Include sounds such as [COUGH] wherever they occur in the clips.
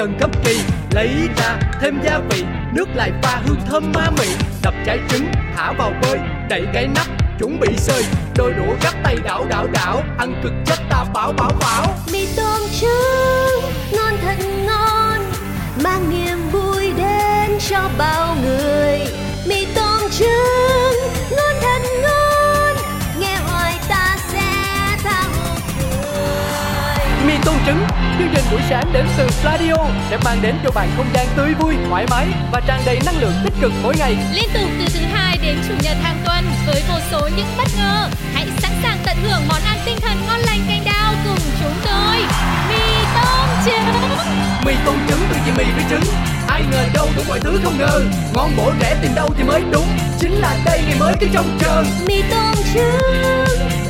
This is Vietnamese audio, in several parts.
dần khắp gấp kỳ. Lấy ra thêm gia vị, nước lại pha hương thơm ma mị. Đập trái trứng, thả vào bơi, đậy cái nắp, chuẩn bị sơi. Đôi đũa gắp tay đảo đảo đảo, ăn cực chất ta bảo bảo bảo. Mì tôm trứng, ngon thật ngon, mang niềm vui đến cho bao người. Mì tôm trứng. Chương trình buổi sáng đến từ Pladio sẽ mang đến cho bạn không gian tươi vui thoải mái và tràn đầy năng lượng tích cực mỗi ngày Liên tục từ thứ hai đến chủ nhật hàng tuần với vô số những bất ngờ. Hãy sẵn sàng tận hưởng món ăn tinh thần ngon lành canh đao cùng chúng tôi. Mì tôm trứng. mì tôm trứng từ chị mì với trứng ai ngờ đâu đủ mọi thứ không ngờ ngon bổ rẻ tìm đâu thì mới đúng chính là đây ngày mới cứ trông chờ mì tôm trứng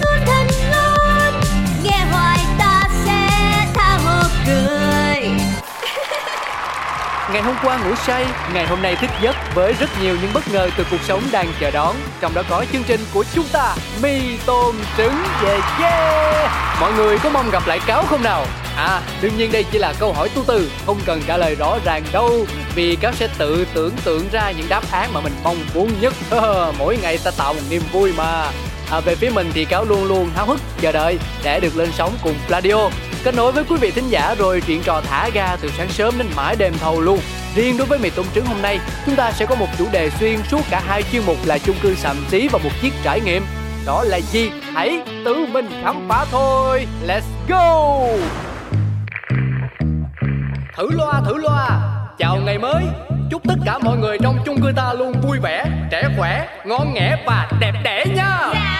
Ngày hôm qua ngủ say, ngày hôm nay thức giấc với rất nhiều những bất ngờ từ cuộc sống đang chờ đón. Trong đó có chương trình của chúng ta, mì tôm trứng về yeah. Mọi người có mong gặp lại cáo không nào? À, đương nhiên đây chỉ là câu hỏi tu từ, không cần trả lời rõ ràng đâu. Vì cáo sẽ tự tưởng tượng ra những đáp án mà mình mong muốn nhất. [LAUGHS] Mỗi ngày ta tạo một niềm vui mà. À, về phía mình thì cáo luôn luôn háo hức chờ đợi để được lên sóng cùng Pladio kết nối với quý vị thính giả rồi chuyện trò thả ga từ sáng sớm đến mãi đêm thâu luôn. Riêng đối với mì tôm trứng hôm nay, chúng ta sẽ có một chủ đề xuyên suốt cả hai chuyên mục là chung cư sầm xí và một chiếc trải nghiệm. Đó là gì? Hãy tự mình khám phá thôi. Let's go! Thử loa thử loa. Chào ngày mới. Chúc tất cả mọi người trong chung cư ta luôn vui vẻ, trẻ khỏe, ngon nghẻ và đẹp đẽ nha. Yeah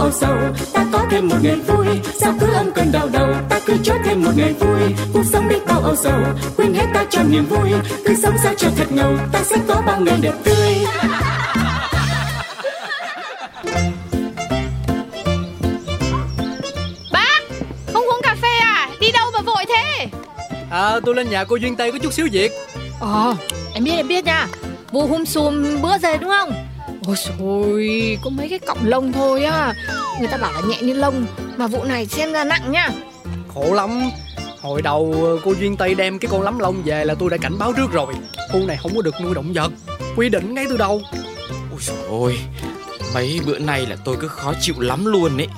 âu sầu ta có thêm một ngày vui. Sao cứ âm cơn đau đầu? Ta cứ cho thêm một ngày vui. Cuộc sống đi bao âu sầu. Quên hết ta cho niềm vui. Cứ sống sao cho thật ngầu. Ta sẽ có bao ngày đẹp tươi. Bác, không uống cà phê à? Đi đâu mà vội thế? à tôi lên nhà cô duyên tây có chút xíu việc. Ờ, em biết em biết nha. Vụ hôm xùm bữa giờ đúng không? Ôi xôi, có mấy cái cọng lông thôi á. Người ta bảo là nhẹ như lông, mà vụ này xem ra nặng nha. khổ lắm hồi đầu cô duyên tây đem cái con lắm lông về là tôi đã cảnh báo trước rồi khu này không có được nuôi động vật quy định ngay từ đầu Ôi dồi ôi Mấy bữa nay là tôi cứ khó chịu lắm luôn ấy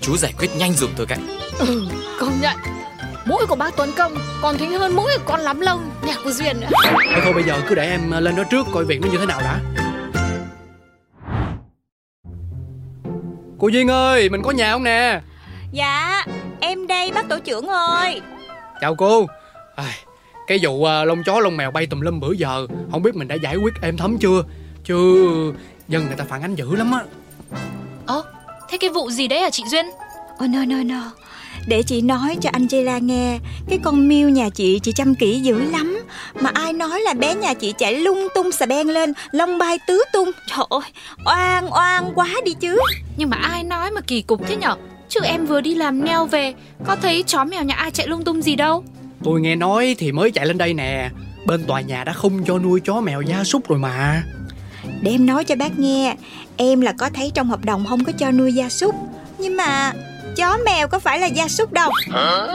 Chú giải quyết nhanh giùm tôi cái Ừ, công nhận. Mũi của bác Tuấn Công còn thính hơn mũi của con lắm lông nhà của Duyên nữa. thôi thôi bây giờ cứ để em lên đó trước coi việc nó như thế nào đã cô duyên ơi mình có nhà không nè? Dạ, em đây bác tổ trưởng ơi. Chào cô. Cái vụ à, lông chó lông mèo bay tùm lum bữa giờ không biết mình đã giải quyết êm thấm chưa? Chứ dân người ta phản ánh dữ lắm á. Ơ, thế cái vụ gì đấy hả chị Duyên? Oh no no no Để chị nói cho Angela nghe Cái con miêu nhà chị chị chăm kỹ dữ lắm. Mà ai nói là bé nhà chị chạy lung tung xà beng lên Lông bay tứ tung. Trời ơi oan oan quá đi chứ. Nhưng mà ai nói mà kỳ cục thế nhở? Chứ em vừa đi làm neo về, có thấy chó mèo nhà ai chạy lung tung gì đâu. tôi nghe nói thì mới chạy lên đây nè. Bên tòa nhà đã không cho nuôi chó mèo gia súc rồi mà. Để em nói cho bác nghe Em là có thấy trong hợp đồng không có cho nuôi gia súc. Nhưng mà chó mèo có phải là gia súc đâu.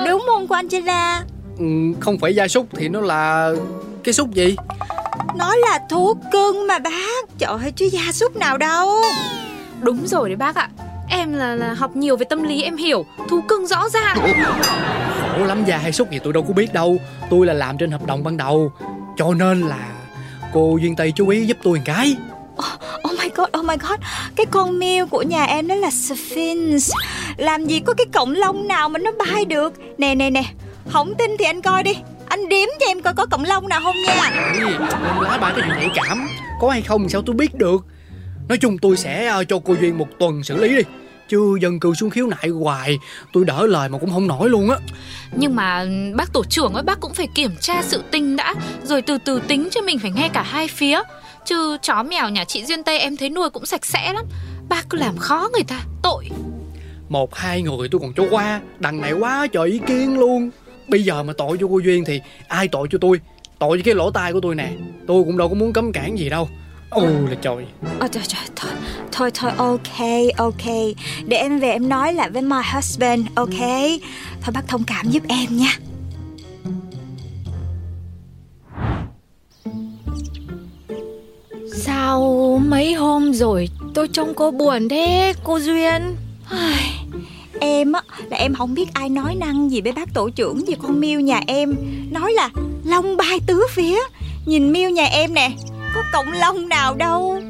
Đúng không cô Angela ừ, không phải gia súc thì nó là cái súc gì? Nó là thú cưng mà bác. Trời ơi chứ gia súc nào đâu. Đúng rồi đấy bác ạ. Em là là học nhiều về tâm lý em hiểu, thú cưng rõ ràng. khổ lắm gia hay súc gì tôi đâu có biết đâu. Tôi là làm trên hợp đồng ban đầu. Cho nên là cô duyên tây chú ý giúp tôi một cái Oh my god, oh my god. Cái con miêu của nhà em nó là Sphinx. Làm gì có cái cọng lông nào mà nó bay được? Nè nè nè. Không tin thì anh coi đi. Anh điếm cho em coi có cọng lông nào không nha. Ê, đừng lá ba cái chuyện nhạy cảm? Có hay không sao tôi biết được. Nói chung tôi sẽ ờ, cho cô duyên một tuần xử lý đi. Chứ dân cư xuống khiếu nại hoài tôi đỡ lời mà cũng không nổi luôn á. Nhưng mà bác tổ trưởng ấy bác cũng phải kiểm tra sự tình đã, rồi từ từ tính cho mình phải nghe cả hai phía. Chứ chó mèo nhà chị Duyên Tây em thấy nuôi cũng sạch sẽ lắm. Bác cứ làm khó người ta, tội. Một hai người tôi còn cho qua Đằng này quá trời ý kiến luôn. Bây giờ mà tội cho cô Duyên thì ai tội cho tôi? Tội cho cái lỗ tai của tôi nè. Tôi cũng đâu có muốn cấm cản gì đâu. Ôi là trời. Ôi trời trời thôi Thôi thôi ok ok. Để em về em nói lại với my husband ok? Thôi bác thông cảm giúp em nha Sao mấy hôm rồi tôi trông cô buồn thế cô Duyên? Em á là em không biết ai nói năng gì với bác tổ trưởng về con miêu nhà em. Nói là lông bay tứ phía. Nhìn miêu nhà em nè Có cọng lông nào đâu.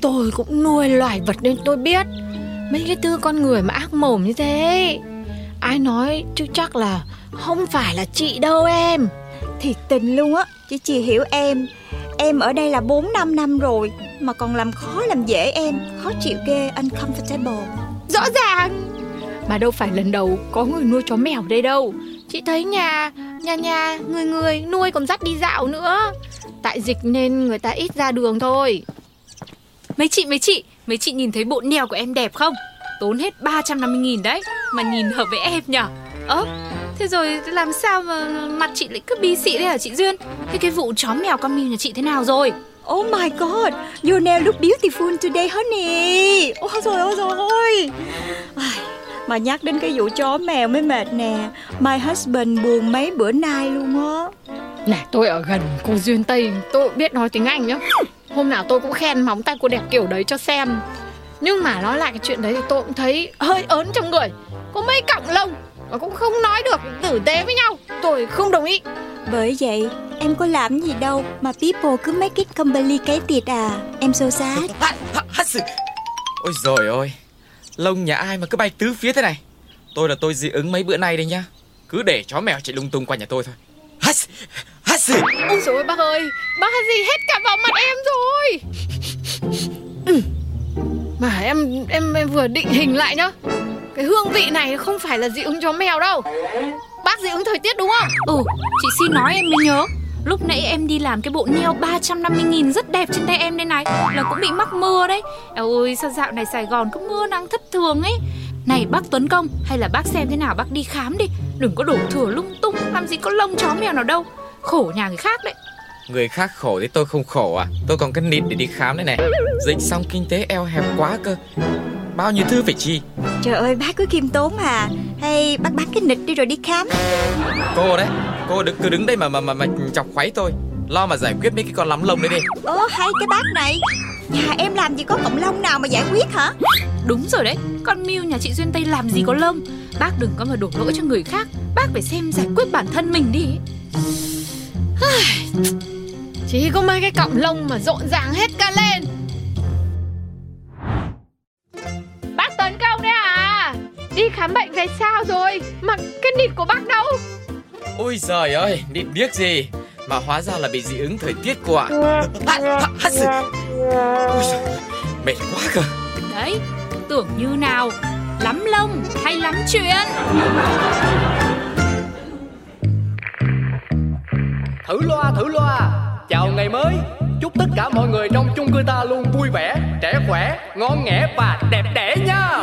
Tôi cũng nuôi loài vật nên tôi biết. Mấy cái tư con người mà ác mồm như thế. Ai nói chứ chắc là không phải là chị đâu em. Thiệt tình luôn á Chị chỉ hiểu em Em ở đây là 4 năm năm rồi Mà còn làm khó làm dễ em Khó chịu ghê uncomfortable. Rõ ràng. Mà đâu phải lần đầu có người nuôi chó mèo đây đâu. Chị thấy nhà Nhà nhà người người nuôi còn dắt đi dạo nữa. Tại dịch nên người ta ít ra đường thôi. Mấy chị, mấy chị, mấy chị nhìn thấy bộ neo của em đẹp không? Tốn hết 350 nghìn đấy Mà nhìn hợp với em nhở? Ơ, thế rồi làm sao mà mặt chị lại cứ bi xị thế hả chị Duyên? Thế cái vụ chó mèo con mèo nhà chị thế nào rồi? Oh my god Your nail look beautiful today honey. Ôi trời ơi trời ơi. Ai, Mà nhắc đến cái vụ chó mèo mới mệt nè. My husband buồn mấy bữa nay luôn á. Này tôi ở gần cô Duyên Tây Tôi biết nói tiếng Anh nhá. Hôm nào tôi cũng khen móng tay cô đẹp kiểu đấy cho xem. Nhưng mà nói lại cái chuyện đấy thì tôi cũng thấy hơi ớn trong người. Có mấy cọng lông Mà cũng không nói được tử tế với nhau. Tôi không đồng ý. Bởi vậy em có làm gì đâu Mà people cứ make it complicated à. Em Hát, hát, hát sự. Ôi rồi ôi Lông nhà ai mà cứ bay tứ phía thế này? Tôi là tôi dị ứng mấy bữa nay đây nhá. Cứ để chó mèo chạy lung tung qua nhà tôi thôi. Hát, hát sự. Ôi dồi ôi, bác ơi Bác gì hết cả vào mặt em rồi. Ừ. Mà em, em em vừa định hình lại nhá Cái hương vị này không phải là dị ứng chó mèo đâu. Bác dị ứng thời tiết đúng không? Ừ, chị xin nói em mới nhớ. Lúc nãy em đi làm cái bộ neo 350 nghìn rất đẹp trên tay em đây này. Là cũng bị mắc mưa đấy. Eo ơi sao dạo này Sài Gòn cứ mưa nắng thất thường ấy? Này bác Tuấn Công Hay là bác xem thế nào bác đi khám đi. Đừng có đổ thừa lung tung Làm gì có lông chó mèo nào đâu. Khổ nhà người khác đấy. Người khác khổ thì tôi không khổ à. Tôi còn cái nịt để đi khám đây này. Dịch xong kinh tế eo hẹp quá cơ Bao nhiêu thứ phải chi? Trời ơi bác cứ khiêm tốn à Hay bác bán cái nịch đi rồi đi khám. Cô đấy Cô đừng, cứ đứng đây mà mà mà, mà chọc khuấy tôi. Lo mà giải quyết mấy cái con lắm lông đấy đi. Ơ hay cái bác này. Nhà em làm gì có cọng lông nào mà giải quyết hả? Đúng rồi đấy Con Miu nhà chị Duyên Tây làm gì có lông? Bác đừng có mà đổ lỗi cho người khác. Bác phải xem giải quyết bản thân mình đi. Chỉ có mấy cái cọng lông mà rộn ràng hết cả lên rồi Mà cái nịt của bác đâu? Ôi giời ơi Nịt biết gì? Mà hóa ra là bị dị ứng thời tiết của ạ. Hát, hát, hát sự. Ôi giời, Mệt quá cơ. Đấy, tưởng như nào Lắm lông hay lắm chuyện? Thử loa thử loa. Chào ngày mới. Chúc tất cả mọi người trong chung cư ta luôn vui vẻ Trẻ khỏe, ngon nghẻ và đẹp đẽ nha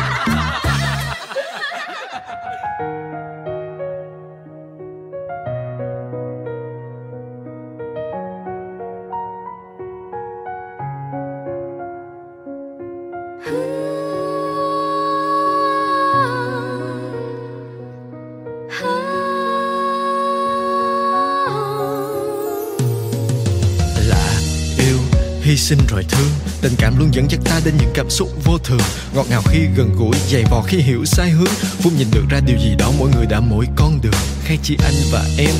Dẫn dắt ta đến những cảm xúc vô thường. Ngọt ngào khi gần gũi, dày vò khi hiểu sai hướng. Phút nhìn được ra điều gì đó mỗi người đã mỗi con đường. Khai chi anh và em,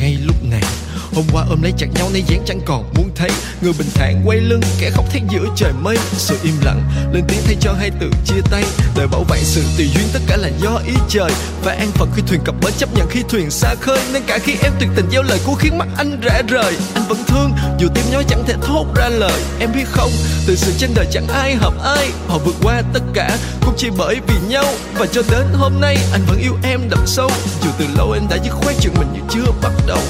ngay lúc này hôm qua ôm lấy chặt nhau nay dáng chẳng còn muốn thấy. Người bình thản quay lưng, kẻ khóc thét giữa trời mây. Sự im lặng, lên tiếng thay cho hai từ chia tay. Đời bảo vệ sự tùy duyên, tất cả là do ý trời. Và an phận khi thuyền cập bến, chấp nhận khi thuyền xa khơi. Nên cả khi em tuyệt tình gieo lời cũ khiến mắt anh rã rời. Anh vẫn thương, dù tim nhói chẳng thể thốt ra lời. Em biết không, từ sự trên đời chẳng ai hợp ai. Họ vượt qua tất cả cũng chỉ bởi vì nhau. Và cho đến hôm nay, anh vẫn yêu em đậm sâu. Dù từ lâu em đã dứt khoát chuyện mình như chưa bắt đầu.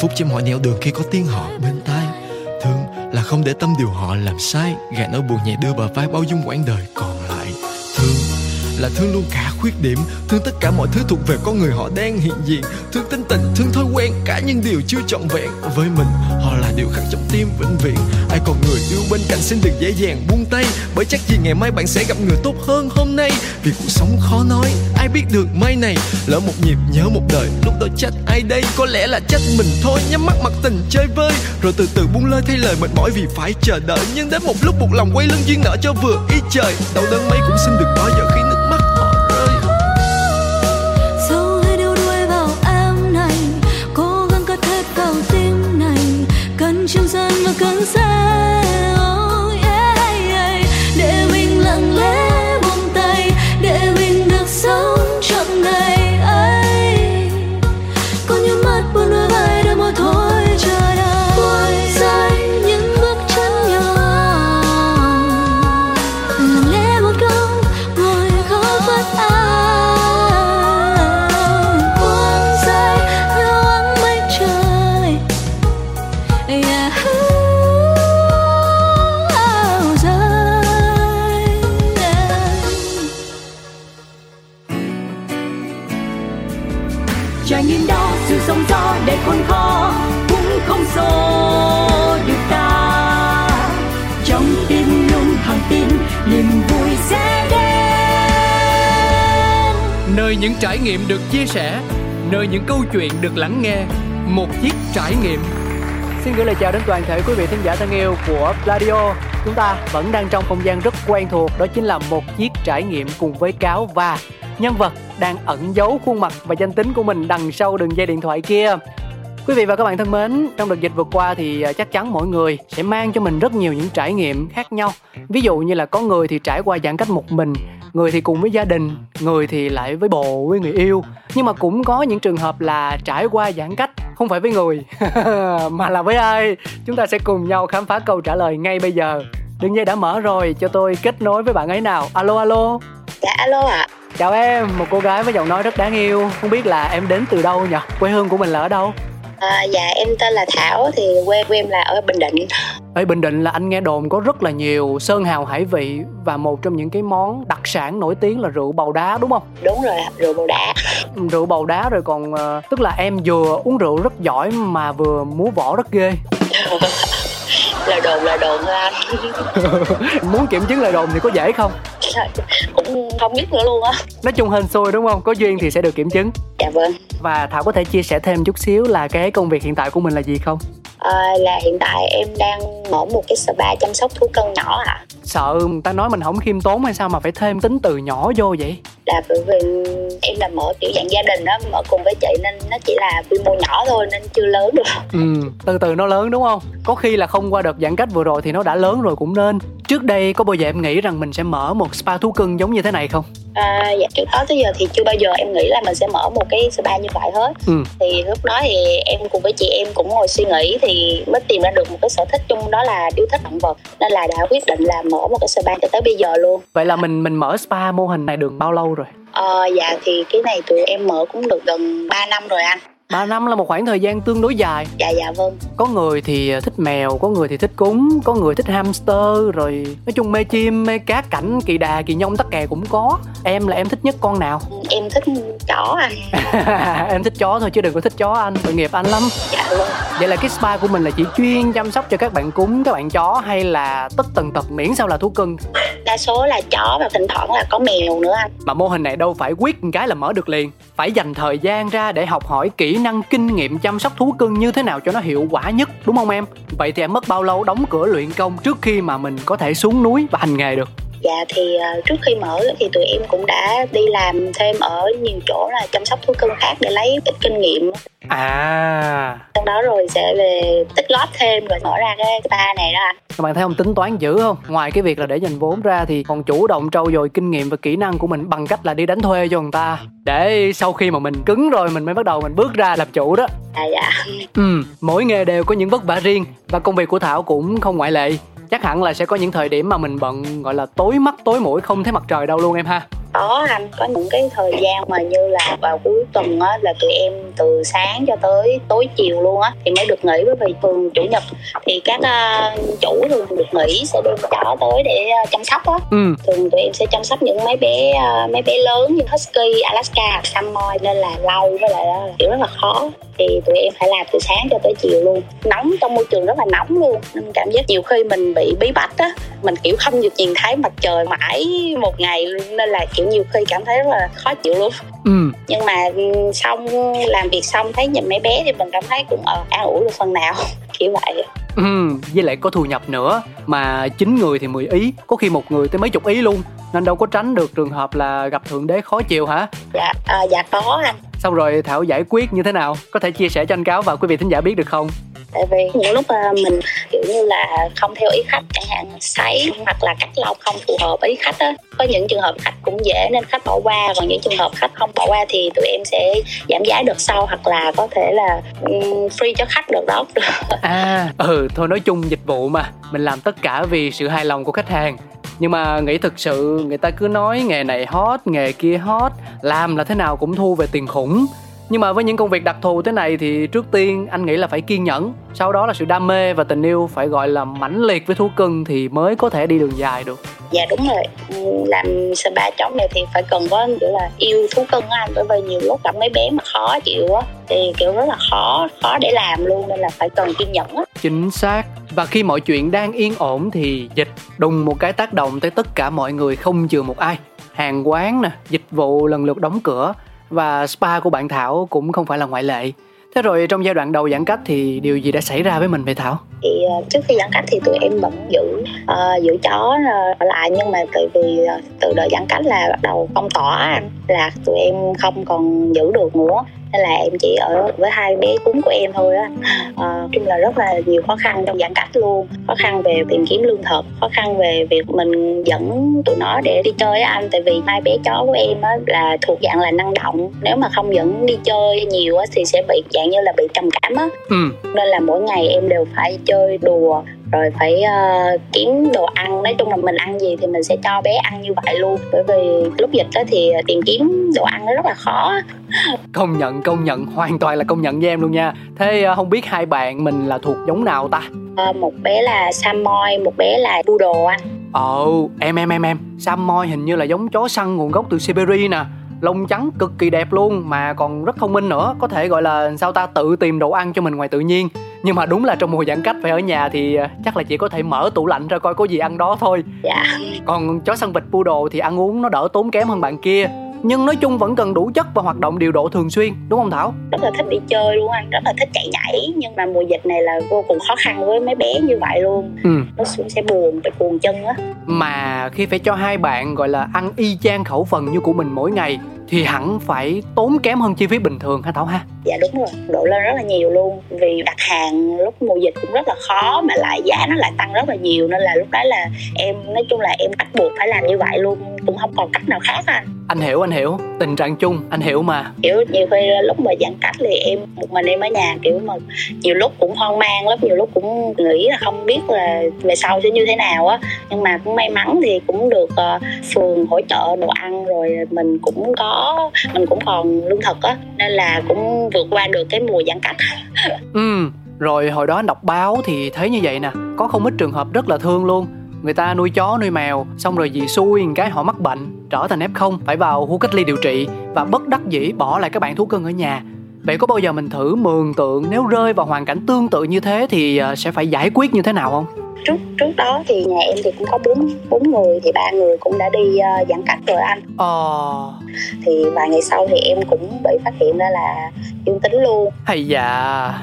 Phúc trên mọi nẻo đường khi có tiếng họ bên tai. Thương là không để tâm điều họ làm sai, gạt nỗi buồn nhẹ đưa bờ vai bao dung quãng đời còn là thương luôn cả khuyết điểm. Thương tất cả mọi thứ thuộc về con người họ đang hiện diện. Thương tính tình, thương thói quen, cả những điều chưa trọn vẹn. Với mình, họ là điều khắc trong tim vĩnh viễn. Ai còn người yêu bên cạnh xin đừng dễ dàng buông tay. Bởi chắc gì ngày mai bạn sẽ gặp người tốt hơn hôm nay. Vì cuộc sống khó nói, ai biết được mai này. Lỡ một nhịp nhớ một đời, lúc đó trách ai đây? Có lẽ là trách mình thôi, nhắm mắt mặt tình chơi vơi. Rồi từ từ buông lơi, thay lời mệt mỏi vì phải chờ đợi. Nhưng đến một lúc buộc lòng quay lưng duyên nợ cho vừa ý trời. Đau đớn mấy cũng xin được bao giờ khi chim dần và nơi những trải nghiệm được chia sẻ nơi những câu chuyện được lắng nghe. Một chiếc trải nghiệm. Xin gửi lời chào đến toàn thể quý vị thính giả thân yêu của Radio chúng ta vẫn đang trong không gian rất quen thuộc đó chính là một chiếc trải nghiệm cùng với cáo và nhân vật đang ẩn giấu khuôn mặt và danh tính của mình đằng sau đường dây điện thoại kia. Quý vị và các bạn thân mến, trong đợt dịch vừa qua thì à, chắc chắn mỗi người sẽ mang cho mình rất nhiều những trải nghiệm khác nhau. Ví dụ như là có người thì trải qua giãn cách một mình, người thì cùng với gia đình, người thì lại với bồ, với người yêu. Nhưng mà cũng có những trường hợp là trải qua giãn cách không phải với người [LAUGHS] mà là với ai. Chúng ta sẽ cùng nhau khám phá câu trả lời ngay bây giờ. Đường dây đã mở rồi, cho tôi kết nối với bạn ấy nào. Alo alo. Dạ alo ạ. Chào em, một cô gái với giọng nói rất đáng yêu. Không biết là em đến từ đâu nhỉ? Quê hương của mình là ở đâu? À, dạ em tên là Thảo thì quê của em là ở Bình Định. Ở Bình Định là anh nghe đồn có rất là nhiều sơn hào hải vị và một trong những cái món đặc sản nổi tiếng là rượu bầu đá đúng không? Đúng rồi, rượu bầu đá. Rượu bầu đá rồi còn ờ, tức là em vừa uống rượu rất giỏi mà vừa múa võ rất ghê. [LAUGHS] là đồn là đồn thôi anh. [LAUGHS] Muốn kiểm chứng lời đồn thì có dễ không? [LAUGHS] Cũng không biết nữa luôn á. Nói chung hên xui đúng không? Có duyên thì sẽ được kiểm chứng. Dạ vâng. Và Thảo có thể chia sẻ thêm chút xíu là cái công việc hiện tại của mình là gì không? À, là hiện tại em đang mở một cái spa chăm sóc thú cưng nhỏ ạ. Sợ người ta nói mình không khiêm tốn hay sao mà phải thêm tính từ nhỏ vô vậy? Là bởi vì em là mở kiểu dạng gia đình đó, mở cùng với chị nên nó chỉ là quy mô nhỏ thôi nên chưa lớn được. [LAUGHS] Ừ, từ từ nó lớn đúng không? Có khi là không qua đợt giãn cách vừa rồi thì nó đã lớn rồi cũng nên. Trước đây có bao giờ em nghĩ rằng mình sẽ mở một spa thú cưng giống như thế này không? À, dạ trước đó tới giờ thì chưa bao giờ em nghĩ là mình sẽ mở một cái spa như vậy hết Ừ. thì lúc đó thì em cùng với chị em cũng ngồi suy nghĩ thì mới tìm ra được một cái sở thích chung đó là yêu thích động vật. Nên là đã quyết định là mở một cái spa cho tới bây giờ luôn. Vậy là mình mình mở spa mô hình này được bao lâu rồi? Ờ, dạ thì cái này tụi em mở cũng được gần 3 năm rồi anh. 3 năm là một khoảng thời gian tương đối dài. Dạ dạ vâng. Có người thì thích mèo có người thì thích cúng có người thích hamster rồi nói chung mê chim mê cá cảnh kỳ đà kỳ nhông tắc kè cũng có. Em là em thích nhất con nào? Em thích chó anh [LAUGHS] em thích chó thôi chứ đừng có thích chó anh tội nghiệp anh lắm. Dạ vâng vậy là cái spa của mình là chỉ chuyên chăm sóc cho các bạn cúng các bạn chó hay là tất tần tật miễn sao là thú cưng? Đa số là chó và thỉnh thoảng là có mèo nữa anh. Mà mô hình này đâu phải quyết một cái là mở được liền. Phải dành thời gian ra để học hỏi kỹ năng kinh nghiệm chăm sóc thú cưng như thế nào cho nó hiệu quả nhất đúng không em? Vậy thì em mất bao lâu đóng cửa luyện công trước khi mà mình có thể xuống núi và hành nghề được Dạ thì uh, trước khi mở thì tụi em cũng đã đi làm thêm ở nhiều chỗ là chăm sóc thú cưng khác để lấy ít kinh nghiệm. À. Sau đó rồi sẽ về tích góp thêm rồi mở ra cái spa này đó anh các bạn thấy không tính toán dữ không? Ngoài cái việc là để dành vốn ra thì còn chủ động trau dồi kinh nghiệm và kỹ năng của mình bằng cách là đi đánh thuê cho người ta. Để sau khi mà mình cứng rồi mình mới bắt đầu mình bước ra làm chủ đó. Dạ dạ. Ừ mỗi nghề đều có những vất vả riêng và công việc của thảo cũng không ngoại lệ chắc hẳn là sẽ có những thời điểm mà mình bận, gọi là, tối mắt, tối mũi không thấy mặt trời đâu luôn em ha có anh có những cái thời gian mà như là vào cuối tuần á là tụi em từ sáng cho tới tối chiều luôn á thì mới được nghỉ bởi vì thường chủ nhật. Thì các uh, chủ thường được nghỉ sẽ đem chó tới để uh, chăm sóc á. Ừ. thường tụi em sẽ chăm sóc những mấy bé uh, mấy bé lớn như husky alaska samoy nên là lâu với lại đó kiểu rất là khó. Thì tụi em phải làm từ sáng cho tới chiều luôn. Nóng trong môi trường rất là nóng luôn. Nên cảm giác nhiều khi mình bị bí bách á mình kiểu không được nhìn thấy mặt trời mãi một ngày nên là kiểu nhiều khi cảm thấy rất là khó chịu luôn ừ. nhưng mà xong làm việc xong thấy nhìn mấy bé thì mình cảm thấy cũng ờ an ủi được phần nào [LAUGHS] kiểu vậy ừ với lại có thu nhập nữa. Mà chín người thì 10 ý có khi một người tới mấy chục ý luôn. Nên đâu có tránh được trường hợp là gặp thượng đế khó chịu hả? Dạ à, dạ có anh. Xong rồi thảo giải quyết như thế nào? Có thể chia sẻ cho anh cáo và quý vị thính giả biết được không? Tại vì những lúc uh, mình kiểu như là không theo ý khách chẳng hạn sấy hoặc là cắt lông không phù hợp ý khách á có những trường hợp khách cũng dễ nên khách bỏ qua. Còn những trường hợp khách không bỏ qua thì tụi em sẽ giảm giá đợt sau hoặc là có thể là um, free cho khách đợt đó. À ừ thôi nói chung dịch vụ mà, mình làm tất cả vì sự hài lòng của khách hàng. Nhưng mà nghĩ thực sự, người ta cứ nói nghề này hot, nghề kia hot, làm là thế nào cũng thu về tiền khủng nhưng mà với những công việc đặc thù thế này thì trước tiên anh nghĩ là phải kiên nhẫn. Sau đó là sự đam mê và tình yêu phải gọi là mãnh liệt với thú cưng thì mới có thể đi đường dài được. Dạ đúng rồi. Làm spa chó này thì phải cần có kiểu là yêu thú cưng á anh. Bởi vì nhiều lúc gặp mấy bé mà khó chịu á thì kiểu rất là khó khó để làm luôn nên là phải cần kiên nhẫn á. Chính xác. Và khi mọi chuyện đang yên ổn thì dịch đùng một cái tác động tới tất cả mọi người không chừa một ai. Hàng quán nè dịch vụ lần lượt đóng cửa và spa của bạn Thảo cũng không phải là ngoại lệ. Thế rồi trong giai đoạn đầu giãn cách thì điều gì đã xảy ra với mình vậy Thảo? Thì ờ, trước khi giãn cách thì tụi em vẫn giữ uh, giữ chó ờ, ở lại nhưng mà tại vì từ đợt giãn cách là bắt đầu phong tỏa là tụi em không còn giữ được nữa nên là em chỉ ở với hai bé cúng của em thôi á. À, chung là rất là nhiều khó khăn trong giãn cách luôn. Khó khăn về tìm kiếm lương thực khó khăn về việc mình dẫn tụi nó để đi chơi anh. Tại vì hai bé chó của em á là thuộc dạng là năng động. Nếu mà không dẫn đi chơi nhiều á thì sẽ bị dạng như là bị trầm cảm á. Ừ. nên là mỗi ngày em đều phải chơi đùa rồi phải uh, kiếm đồ ăn. Nói chung là mình ăn gì thì mình sẽ cho bé ăn như vậy luôn. Bởi vì lúc dịch đó thì tìm kiếm đồ ăn nó rất là khó. Công nhận công nhận. Hoàn toàn là công nhận với em luôn nha. Thế uh, không biết hai bạn mình là thuộc giống nào ta? Uh, một bé là samoy một bé là poodle anh ồ em em em em. Samoy hình như là giống chó săn nguồn gốc từ siberia nè lông trắng cực kỳ đẹp luôn mà còn rất thông minh nữa. Có thể gọi là sao ta tự tìm đồ ăn cho mình ngoài tự nhiên. Nhưng mà đúng là trong mùa giãn cách phải ở nhà thì chắc là chỉ có thể mở tủ lạnh ra coi có gì ăn đó thôi. Dạ. Còn chó săn vịt poodle thì ăn uống nó đỡ tốn kém hơn bạn kia nhưng nói chung vẫn cần đủ chất và hoạt động điều độ thường xuyên đúng không thảo? Rất là thích đi chơi luôn anh rất là thích chạy nhảy. Nhưng mà mùa dịch này là vô cùng khó khăn với mấy bé như vậy luôn. Ừ. nó sẽ buồn phải cuồng chân á. Mà khi phải cho hai bạn gọi là ăn y chang khẩu phần như của mình mỗi ngày thì hẳn phải tốn kém hơn chi phí bình thường hả Thảo ha? Dạ đúng rồi, độ lên rất là nhiều luôn. Vì đặt hàng lúc mùa dịch cũng rất là khó Mà lại giá nó lại tăng rất là nhiều. Nên là lúc đó là em nói chung là em bắt buộc phải làm như vậy luôn. Cũng không còn cách nào khác anh anh hiểu anh hiểu. Tình trạng chung anh hiểu mà. Kiểu nhiều khi lúc mà giãn cách thì em một mình em ở nhà kiểu mà nhiều lúc cũng hoang mang lắm nhiều lúc cũng nghĩ là không biết là về sau sẽ như thế nào á. Nhưng mà cũng may mắn thì cũng được uh, phường hỗ trợ đồ ăn rồi mình cũng có mình cũng còn lương thực á. Nên là cũng vượt qua được cái mùa giãn cách. [LAUGHS] Ừ rồi hồi đó anh đọc báo thì thấy như vậy nè. Có không ít trường hợp rất là thương luôn người ta nuôi chó nuôi mèo xong rồi vì xui một cái họ mắc bệnh trở thành f0 phải vào khu cách ly điều trị và bất đắc dĩ bỏ lại các bạn thú cưng ở nhà. Vậy có bao giờ mình thử mường tượng nếu rơi vào hoàn cảnh tương tự như thế thì ờ, sẽ phải giải quyết như thế nào không? Trước trước đó thì nhà em thì cũng có bốn bốn người thì ba người cũng đã đi uh, giãn cách rồi anh. Ờ. Thì vài ngày sau thì em cũng bị phát hiện ra là dương tính luôn. Hay dạ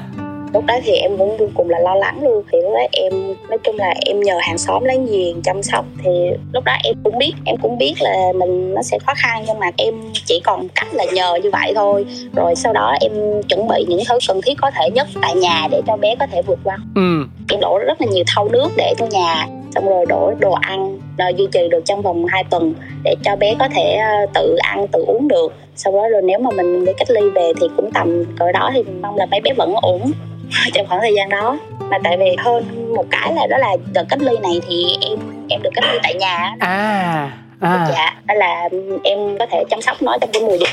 lúc đó thì em cũng vô cùng là lo lắng luôn. Thì lúc đó em nói chung là em nhờ hàng xóm láng giềng chăm sóc. Thì lúc đó em cũng biết em cũng biết là mình nó sẽ khó khăn nhưng mà em chỉ còn cách là nhờ như vậy thôi. Rồi sau đó em chuẩn bị những thứ cần thiết có thể nhất tại nhà để cho bé có thể vượt qua. Ừ. Em đổ rất là nhiều thau nước để cho nhà. Xong rồi đổ đồ ăn rồi duy trì được trong vòng 2 tuần để cho bé có thể ờ, tự ăn tự uống được. Sau đó rồi nếu mà mình đi cách ly về thì cũng tầm cỡ đó thì mong là mấy bé vẫn ổn [LAUGHS] trong khoảng thời gian đó. Mà tại vì hơn một cái là đó là đợt cách ly này thì em em được cách ly tại nhà à à. Dạ đó là em có thể chăm sóc nó trong cái mùa dịch.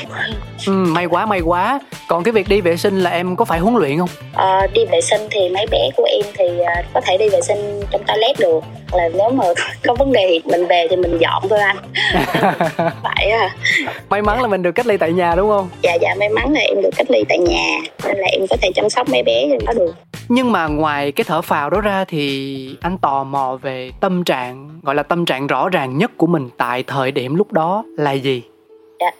Ừ, may quá may quá. Còn cái việc đi vệ sinh là em có phải huấn luyện không? Ờ, đi vệ sinh thì mấy bé của em thì ờ, có thể đi vệ sinh trong toilet được. Là nếu mà [LAUGHS] có vấn đề thì mình về thì mình dọn thôi anh. [LAUGHS] Vậy à. May mắn là mình được cách ly tại nhà đúng không? Dạ dạ may mắn là em được cách ly tại nhà. Nên là em có thể chăm sóc mấy bé cho nó được. Nhưng mà ngoài cái thở phào đó ra thì anh tò mò về tâm trạng gọi là tâm trạng rõ ràng nhất của mình tại thời điểm lúc đó là gì?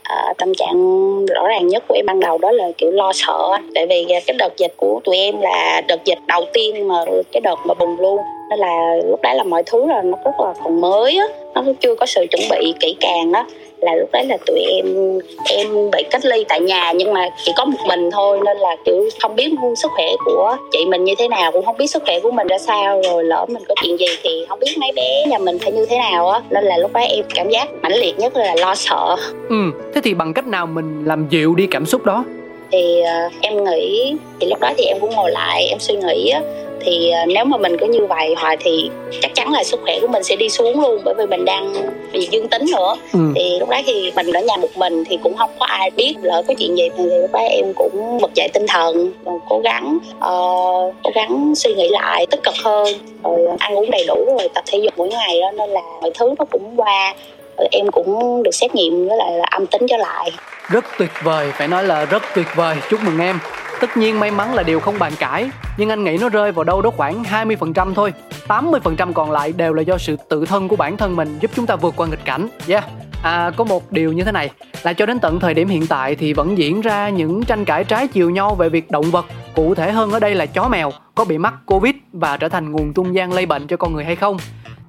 À, tâm trạng rõ ràng nhất của em ban đầu đó là kiểu lo sợ. Tại vì ờ, cái đợt dịch của tụi em là đợt dịch đầu tiên mà cái đợt mà bùng luôn. Nên là lúc đấy là mọi thứ là nó rất là còn mới á. Nó chưa có sự chuẩn bị kỹ càng á là lúc đấy là tụi em em bị cách ly tại nhà nhưng mà chỉ có một mình thôi nên là kiểu không biết sức khỏe của chị mình như thế nào cũng không biết sức khỏe của mình ra sao rồi lỡ mình có chuyện gì thì không biết mấy bé nhà mình phải như thế nào á. Nên là lúc đấy em cảm giác mãnh liệt nhất là lo sợ. Ừ thế thì bằng cách nào mình làm dịu đi cảm xúc đó? Thì uh, em nghĩ thì lúc đó thì em cũng ngồi lại em suy nghĩ á thì uh, nếu mà mình cứ như vậy hoài thì chắc chắn là sức khỏe của mình sẽ đi xuống luôn bởi vì mình đang bị dương tính nữa. Ừ. thì lúc đó thì mình ở nhà một mình thì cũng không có ai biết lỡ có chuyện gì. Thì lúc đó em cũng bật dậy tinh thần rồi cố gắng uh, cố gắng suy nghĩ lại tích cực hơn. Rồi ăn uống đầy đủ rồi tập thể dục mỗi ngày đó nên là mọi thứ nó cũng qua. Rồi em cũng được xét nghiệm với lại là âm tính trở lại. Rất tuyệt vời phải nói là rất tuyệt vời. Chúc mừng em tất nhiên may mắn là điều không bàn cãi nhưng anh nghĩ nó rơi vào đâu đó khoảng 20% thôi. 80% còn lại đều là do sự tự thân của bản thân mình giúp chúng ta vượt qua nghịch cảnh. Yeah. À, có một điều như thế này là cho đến tận thời điểm hiện tại thì vẫn diễn ra những tranh cãi trái chiều nhau về việc động vật cụ thể hơn ở đây là chó mèo có bị mắc covid và trở thành nguồn trung gian lây bệnh cho con người hay không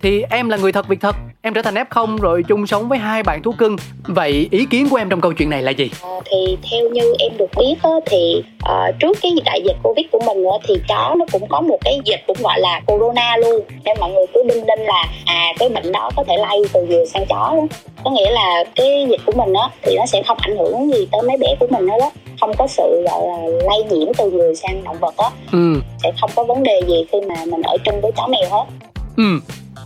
thì em là người thật việc thật em trở thành f0 rồi chung sống với hai bạn thú cưng. Vậy ý kiến của em trong câu chuyện này là gì? Ờ, thì theo như em được biết á, thì ờ, trước cái đại dịch covid của mình á, thì chó nó cũng có một cái dịch cũng gọi là corona luôn. Nên mọi người cứ đinh đinh là à cái bệnh đó có thể lây từ người sang chó đó. có nghĩa là cái dịch của mình á thì nó sẽ không ảnh hưởng gì tới mấy bé của mình hết đó. Không có sự gọi là lây nhiễm từ người sang động vật á. Ừ. Sẽ không có vấn đề gì khi mà mình ở chung với chó mèo hết. Ừ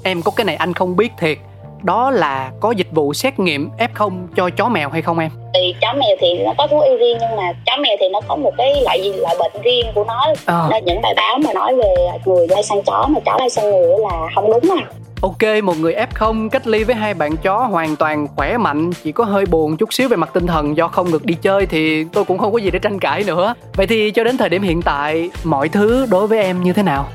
em có cái này anh không biết thiệt. Đó là có dịch vụ xét nghiệm f0 cho chó mèo hay không em? Thì chó mèo thì nó có thú y riêng nhưng mà chó mèo thì nó có một cái loại gì loại bệnh riêng của nó. Ờ. nên những bài báo mà nói về người lây sang chó mà chó lây sang người là không đúng à. Ok, một người F0 cách ly với hai bạn chó hoàn toàn khỏe mạnh Chỉ có hơi buồn chút xíu về mặt tinh thần do không được đi chơi Thì tôi cũng không có gì để tranh cãi nữa. Vậy thì cho đến thời điểm hiện tại Mọi thứ đối với em như thế nào?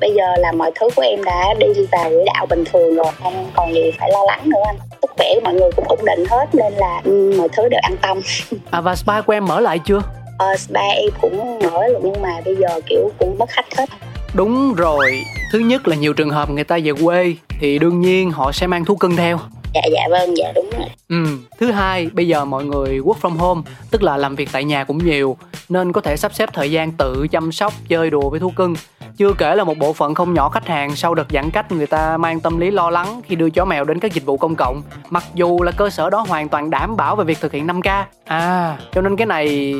Bây giờ là mọi thứ của em đã đi vào quỹ đạo bình thường rồi không còn gì phải lo lắng nữa anh. Sức khỏe của mọi người cũng ổn định hết nên là ừ, mọi thứ đều an tâm. [LAUGHS] À và spa của em mở lại chưa? ờ, spa em cũng mở rồi nhưng mà bây giờ kiểu cũng mất khách hết. Đúng rồi. Thứ nhất là nhiều trường hợp người ta về quê Thì đương nhiên họ sẽ mang thú cưng theo dạ dạ vâng dạ đúng rồi Ừ, thứ hai, bây giờ mọi người work from home, tức là làm việc tại nhà cũng nhiều, nên có thể sắp xếp thời gian tự chăm sóc, chơi đùa với thú cưng. Chưa kể là một bộ phận không nhỏ khách hàng sau đợt giãn cách người ta mang tâm lý lo lắng khi đưa chó mèo đến các dịch vụ công cộng. Mặc dù là cơ sở đó hoàn toàn đảm bảo về việc thực hiện 5K. À, cho nên cái này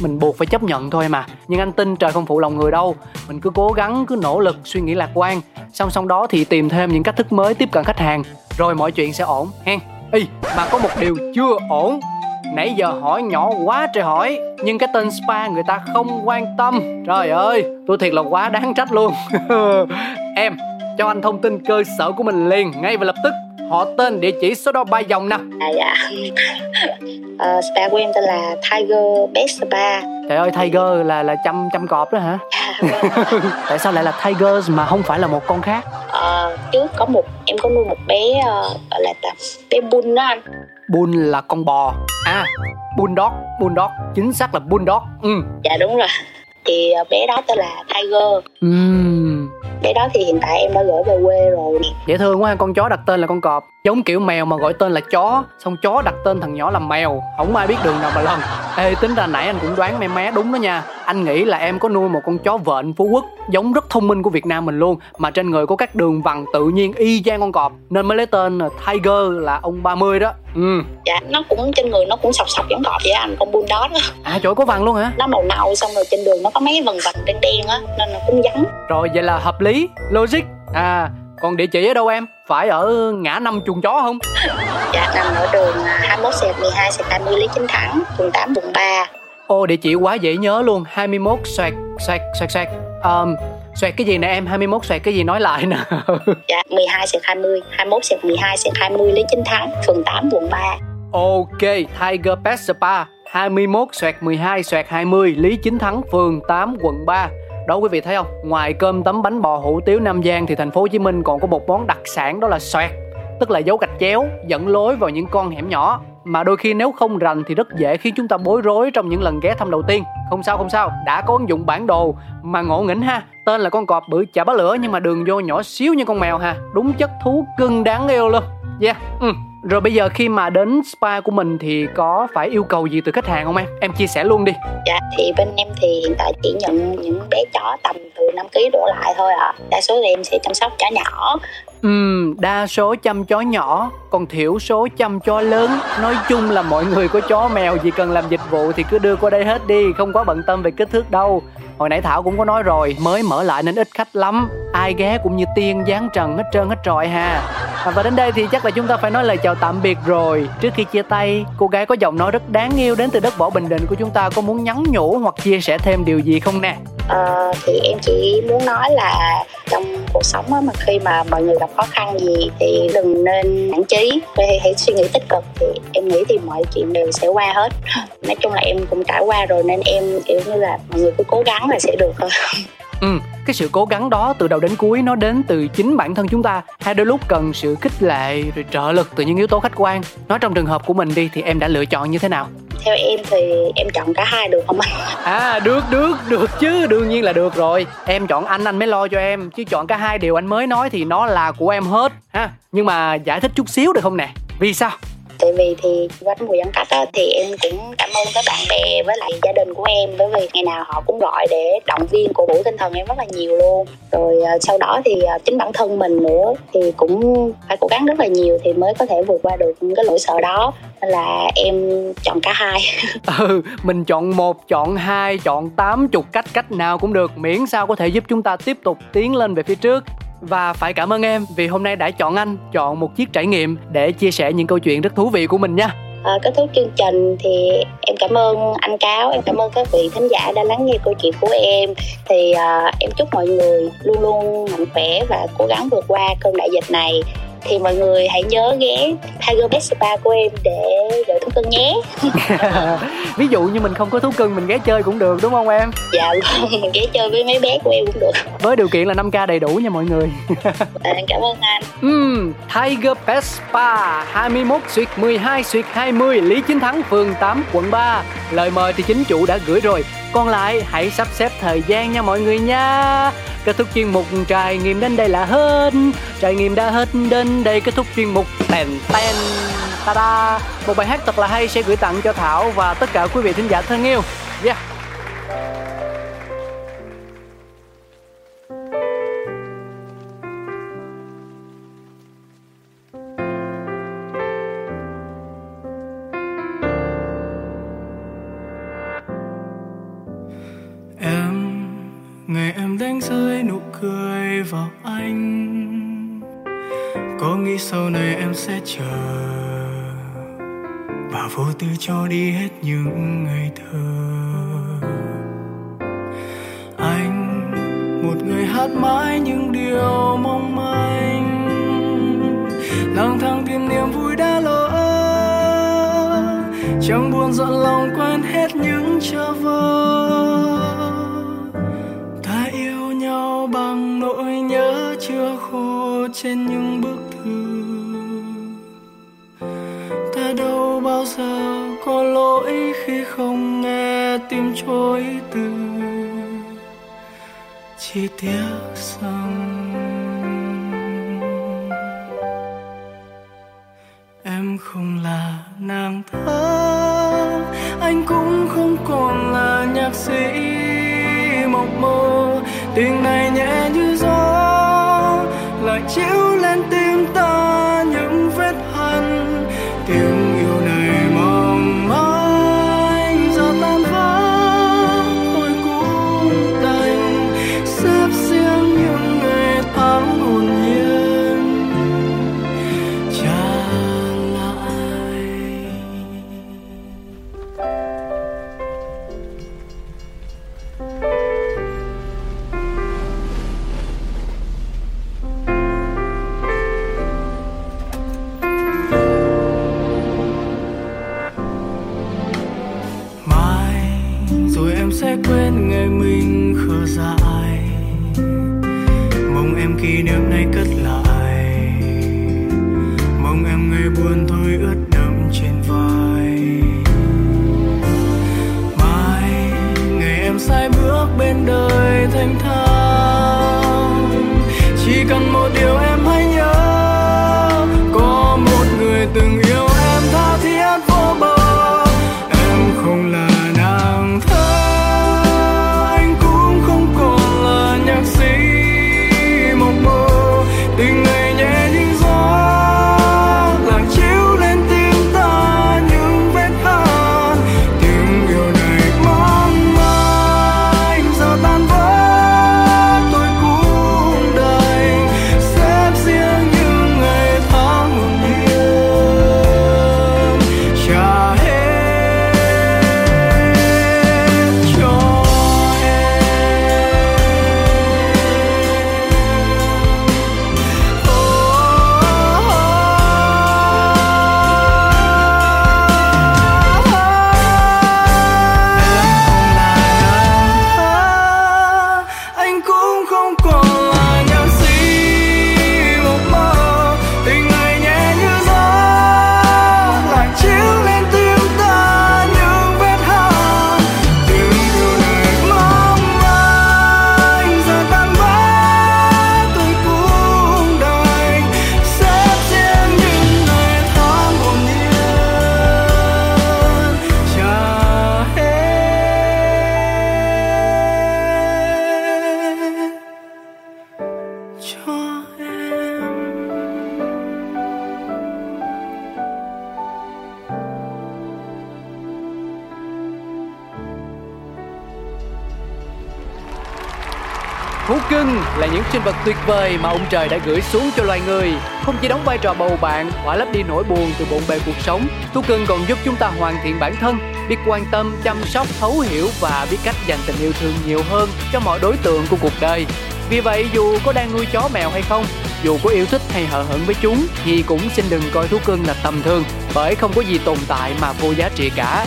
mình buộc phải chấp nhận thôi mà nhưng anh tin trời không phụ lòng người đâu mình cứ cố gắng cứ nỗ lực suy nghĩ lạc quan song song đó thì tìm thêm những cách thức mới tiếp cận khách hàng rồi mọi chuyện sẽ ổn, hen. Y mà có một điều chưa ổn. Nãy giờ hỏi nhỏ quá trời hỏi, nhưng cái tên spa người ta không quan tâm. Trời ơi, tôi thiệt là quá đáng trách luôn. [LAUGHS] Em, cho anh thông tin cơ sở của mình liền, ngay và lập tức. Họ tên, địa chỉ, số đo, ba dòng nè. À dạ. dạ. Ờ, spa của em tên là Tiger Best Spa. Trời ơi tiger là là chăm chăm cọp đó hả? [LAUGHS] [LAUGHS] Tại sao lại là tigers mà không phải là một con khác? Ờ, trước có một em có nuôi một bé gọi là ta, bé bun đó anh. Bull là con bò. À bulldog bulldog chính xác là bulldog. Ừ. Dạ đúng rồi. Thì bé đó tên là Tiger. Ừm, bé đó thì hiện tại em đã gửi về quê rồi. Dễ thương quá con chó đặt tên là con cọp giống kiểu mèo mà gọi tên là chó xong chó đặt tên thằng nhỏ là mèo. Không ai biết đường nào mà lần. Ê tính ra nãy anh cũng đoán mé mé đúng đó nha. Anh nghĩ là em có nuôi một con chó vện phú quốc giống rất thông minh của việt nam mình luôn mà trên người có các đường vằn tự nhiên y chang con cọp. Nên mới lấy tên là tiger là ông 30 đó. Ừ. Dạ nó cũng trên người nó cũng sọc sọc giống cọp vậy anh con bulldog đó à trời có vằn luôn hả? Nó màu nâu xong rồi trên đường nó có mấy cái vần vần đen đen á nên nó cũng giống. Rồi vậy là hợp lý, logic. À, còn địa chỉ ở đâu em? Phải ở ngã năm chuồng chó không? dạ nằm ở đường à, 21 xẹt 12 xẹt 20 Lý Chính Thắng phường 8 quận 3 Ô, địa chỉ quá dễ nhớ luôn. 21 xoẹt, xoẹt, xoẹt, xoẹt. Um, xoẹt cái gì nè em? 21 xoẹt cái gì nói lại nè. [LAUGHS] dạ 12 xẹt 20 21 xẹt 12 xẹt 20 Lý Chính Thắng phường 8 quận 3 ok, Tiger Pet Spa. 21 xoẹt 12 xoẹt 20 Lý Chính Thắng, phường 8, quận 3. Đó quý vị thấy không? Ngoài cơm tấm bánh bò hủ tiếu Nam Giang thì thành phố Hồ Chí Minh còn có một món đặc sản đó là xoẹt, tức là dấu gạch chéo dẫn lối vào những con hẻm nhỏ mà đôi khi nếu không rành thì rất dễ khiến chúng ta bối rối trong những lần ghé thăm đầu tiên. Không sao không sao, đã có ứng dụng bản đồ mà ngộ nghĩnh ha. Tên là con cọp bự chả bá lửa nhưng mà đường vô nhỏ xíu như con mèo ha. Đúng chất thú cưng đáng yêu luôn. Yeah. Ừ. Rồi bây giờ khi mà đến spa của mình thì có phải yêu cầu gì từ khách hàng không em? Em chia sẻ luôn đi. Dạ thì bên em thì hiện tại chỉ nhận những bé chó tầm từ 5 kg đổ lại thôi ạ. À. Đa số thì em sẽ chăm sóc chó nhỏ. Ừm, đa số chăm chó nhỏ, còn thiểu số chăm chó lớn. Nói chung là mọi người có chó mèo gì cần làm dịch vụ thì cứ đưa qua đây hết đi, không quá bận tâm về kích thước đâu. Hồi nãy Thảo cũng có nói rồi, mới mở lại nên ít khách lắm. Ai ghé cũng như tiên dáng trần hết trơn hết trọi ha. À, và đến đây thì chắc là chúng ta phải nói lời chào tạm biệt rồi. Trước khi chia tay, cô gái có giọng nói rất đáng yêu đến từ đất võ Bình Định của chúng ta có muốn nhắn nhủ hoặc chia sẻ thêm điều gì không nè? Ờ, thì em chỉ muốn nói là trong cuộc sống á, mà khi mà mọi người gặp khó khăn gì thì đừng nên nản chí hãy, hãy suy nghĩ tích cực thì em nghĩ thì mọi chuyện đều sẽ qua hết [LAUGHS] nói chung là em cũng trải qua rồi nên em kiểu như là mọi người cứ cố gắng là sẽ được thôi Ừ, cái sự cố gắng đó từ đầu đến cuối nó đến từ chính bản thân chúng ta. Hay đôi lúc cần sự khích lệ rồi trợ lực từ những yếu tố khách quan. Nói trong trường hợp của mình đi thì em đã lựa chọn như thế nào? Theo em thì em chọn cả hai được không anh? [LAUGHS] À được được được chứ. Đương nhiên là được rồi. Em chọn anh anh mới lo cho em. Chứ chọn cả hai điều anh mới nói thì nó là của em hết ha? Nhưng mà giải thích chút xíu được không nè? Vì sao tại vì thì quanh mùa giãn cách á, thì em cũng cảm ơn các bạn bè với lại gia đình của em. Bởi vì ngày nào họ cũng gọi để động viên cổ vũ tinh thần em rất là nhiều luôn. Rồi à, sau đó thì à, chính bản thân mình nữa thì cũng phải cố gắng rất là nhiều thì mới có thể vượt qua được cái nỗi sợ đó. Nên là em chọn cả hai. [LAUGHS] Ừ mình chọn một chọn hai chọn tám chục cách cách nào cũng được. Miễn sao có thể giúp chúng ta tiếp tục tiến lên về phía trước và phải cảm ơn em vì hôm nay đã chọn anh chọn một chiếc trải nghiệm để chia sẻ những câu chuyện rất thú vị của mình nha. À, kết thúc chương trình thì em cảm ơn anh cáo em cảm ơn các vị thính giả đã lắng nghe câu chuyện của em. Thì à, em chúc mọi người luôn luôn mạnh khỏe và cố gắng vượt qua cơn đại dịch này thì mọi người hãy nhớ ghé Tiger Pet Spa của em để gửi thú cưng nhé. [LAUGHS] Ví dụ như mình không có thú cưng mình ghé chơi cũng được đúng không em? Dạ vâng mình [LAUGHS] ghé chơi với mấy bé của em cũng được. Với điều kiện là 5k đầy đủ nha mọi người. [LAUGHS] À, cảm ơn anh. Ừm, Tiger Pet Spa 21 Suyệt 12 Suyệt 20 Lý Chính Thắng phường 8 quận 3 Lời mời thì chính chủ đã gửi rồi còn lại, hãy sắp xếp thời gian nha mọi người nha. Kết thúc chuyên mục trải nghiệm đến đây là hết. Trải nghiệm đã hết đến đây, kết thúc chuyên mục Tèn tèn Ta-da. Một bài hát thật là hay sẽ gửi tặng cho Thảo và tất cả quý vị thính giả thân yêu. Yeah. Từ tư cho đi hết những ngày thơ. Anh, một người hát mãi những điều mong manh. Lang thang tìm niềm vui đã lỡ. Chẳng buồn giận lòng quên hết những chờ vơ ta yêu nhau bằng nỗi nhớ chưa khô trên những tìm tim chối từ chỉ tiếc rằng em không là nàng thơ anh cũng không còn là nhạc sĩ mộng mơ. Tình này rồi Thú cưng là những sinh vật tuyệt vời mà ông trời đã gửi xuống cho loài người. Không chỉ đóng vai trò bầu bạn, hỏa lấp đi nỗi buồn từ bộn bề cuộc sống, thú cưng còn giúp chúng ta hoàn thiện bản thân, biết quan tâm, chăm sóc, thấu hiểu và biết cách dành tình yêu thương nhiều hơn cho mọi đối tượng của cuộc đời. Vì vậy dù có đang nuôi chó mèo hay không, dù có yêu thích hay hờ hững với chúng thì cũng xin đừng coi thú cưng là tầm thường bởi không có gì tồn tại mà vô giá trị cả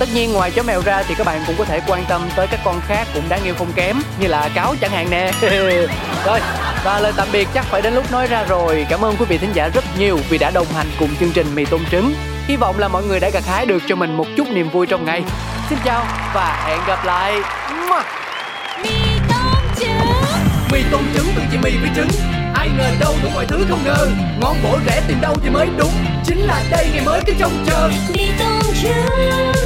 Tất nhiên ngoài chó mèo ra thì các bạn cũng có thể quan tâm tới các con khác cũng đáng yêu không kém như là cáo chẳng hạn nè. [LAUGHS] rồi, và lời tạm biệt chắc phải đến lúc nói ra rồi. Cảm ơn quý vị thính giả rất nhiều vì đã đồng hành cùng chương trình Mì Tôm Trứng. Hy vọng là mọi người đã gặt hái được cho mình một chút niềm vui trong ngày. Xin chào và hẹn gặp lại. Mì tôm trứng Mì tôm trứng từ chị mì với trứng Ai ngờ đâu đủ mọi thứ không ngờ Ngon bổ rẻ tìm đâu thì mới đúng Chính là đây ngày mới cứ trông chờ mì tôm trứng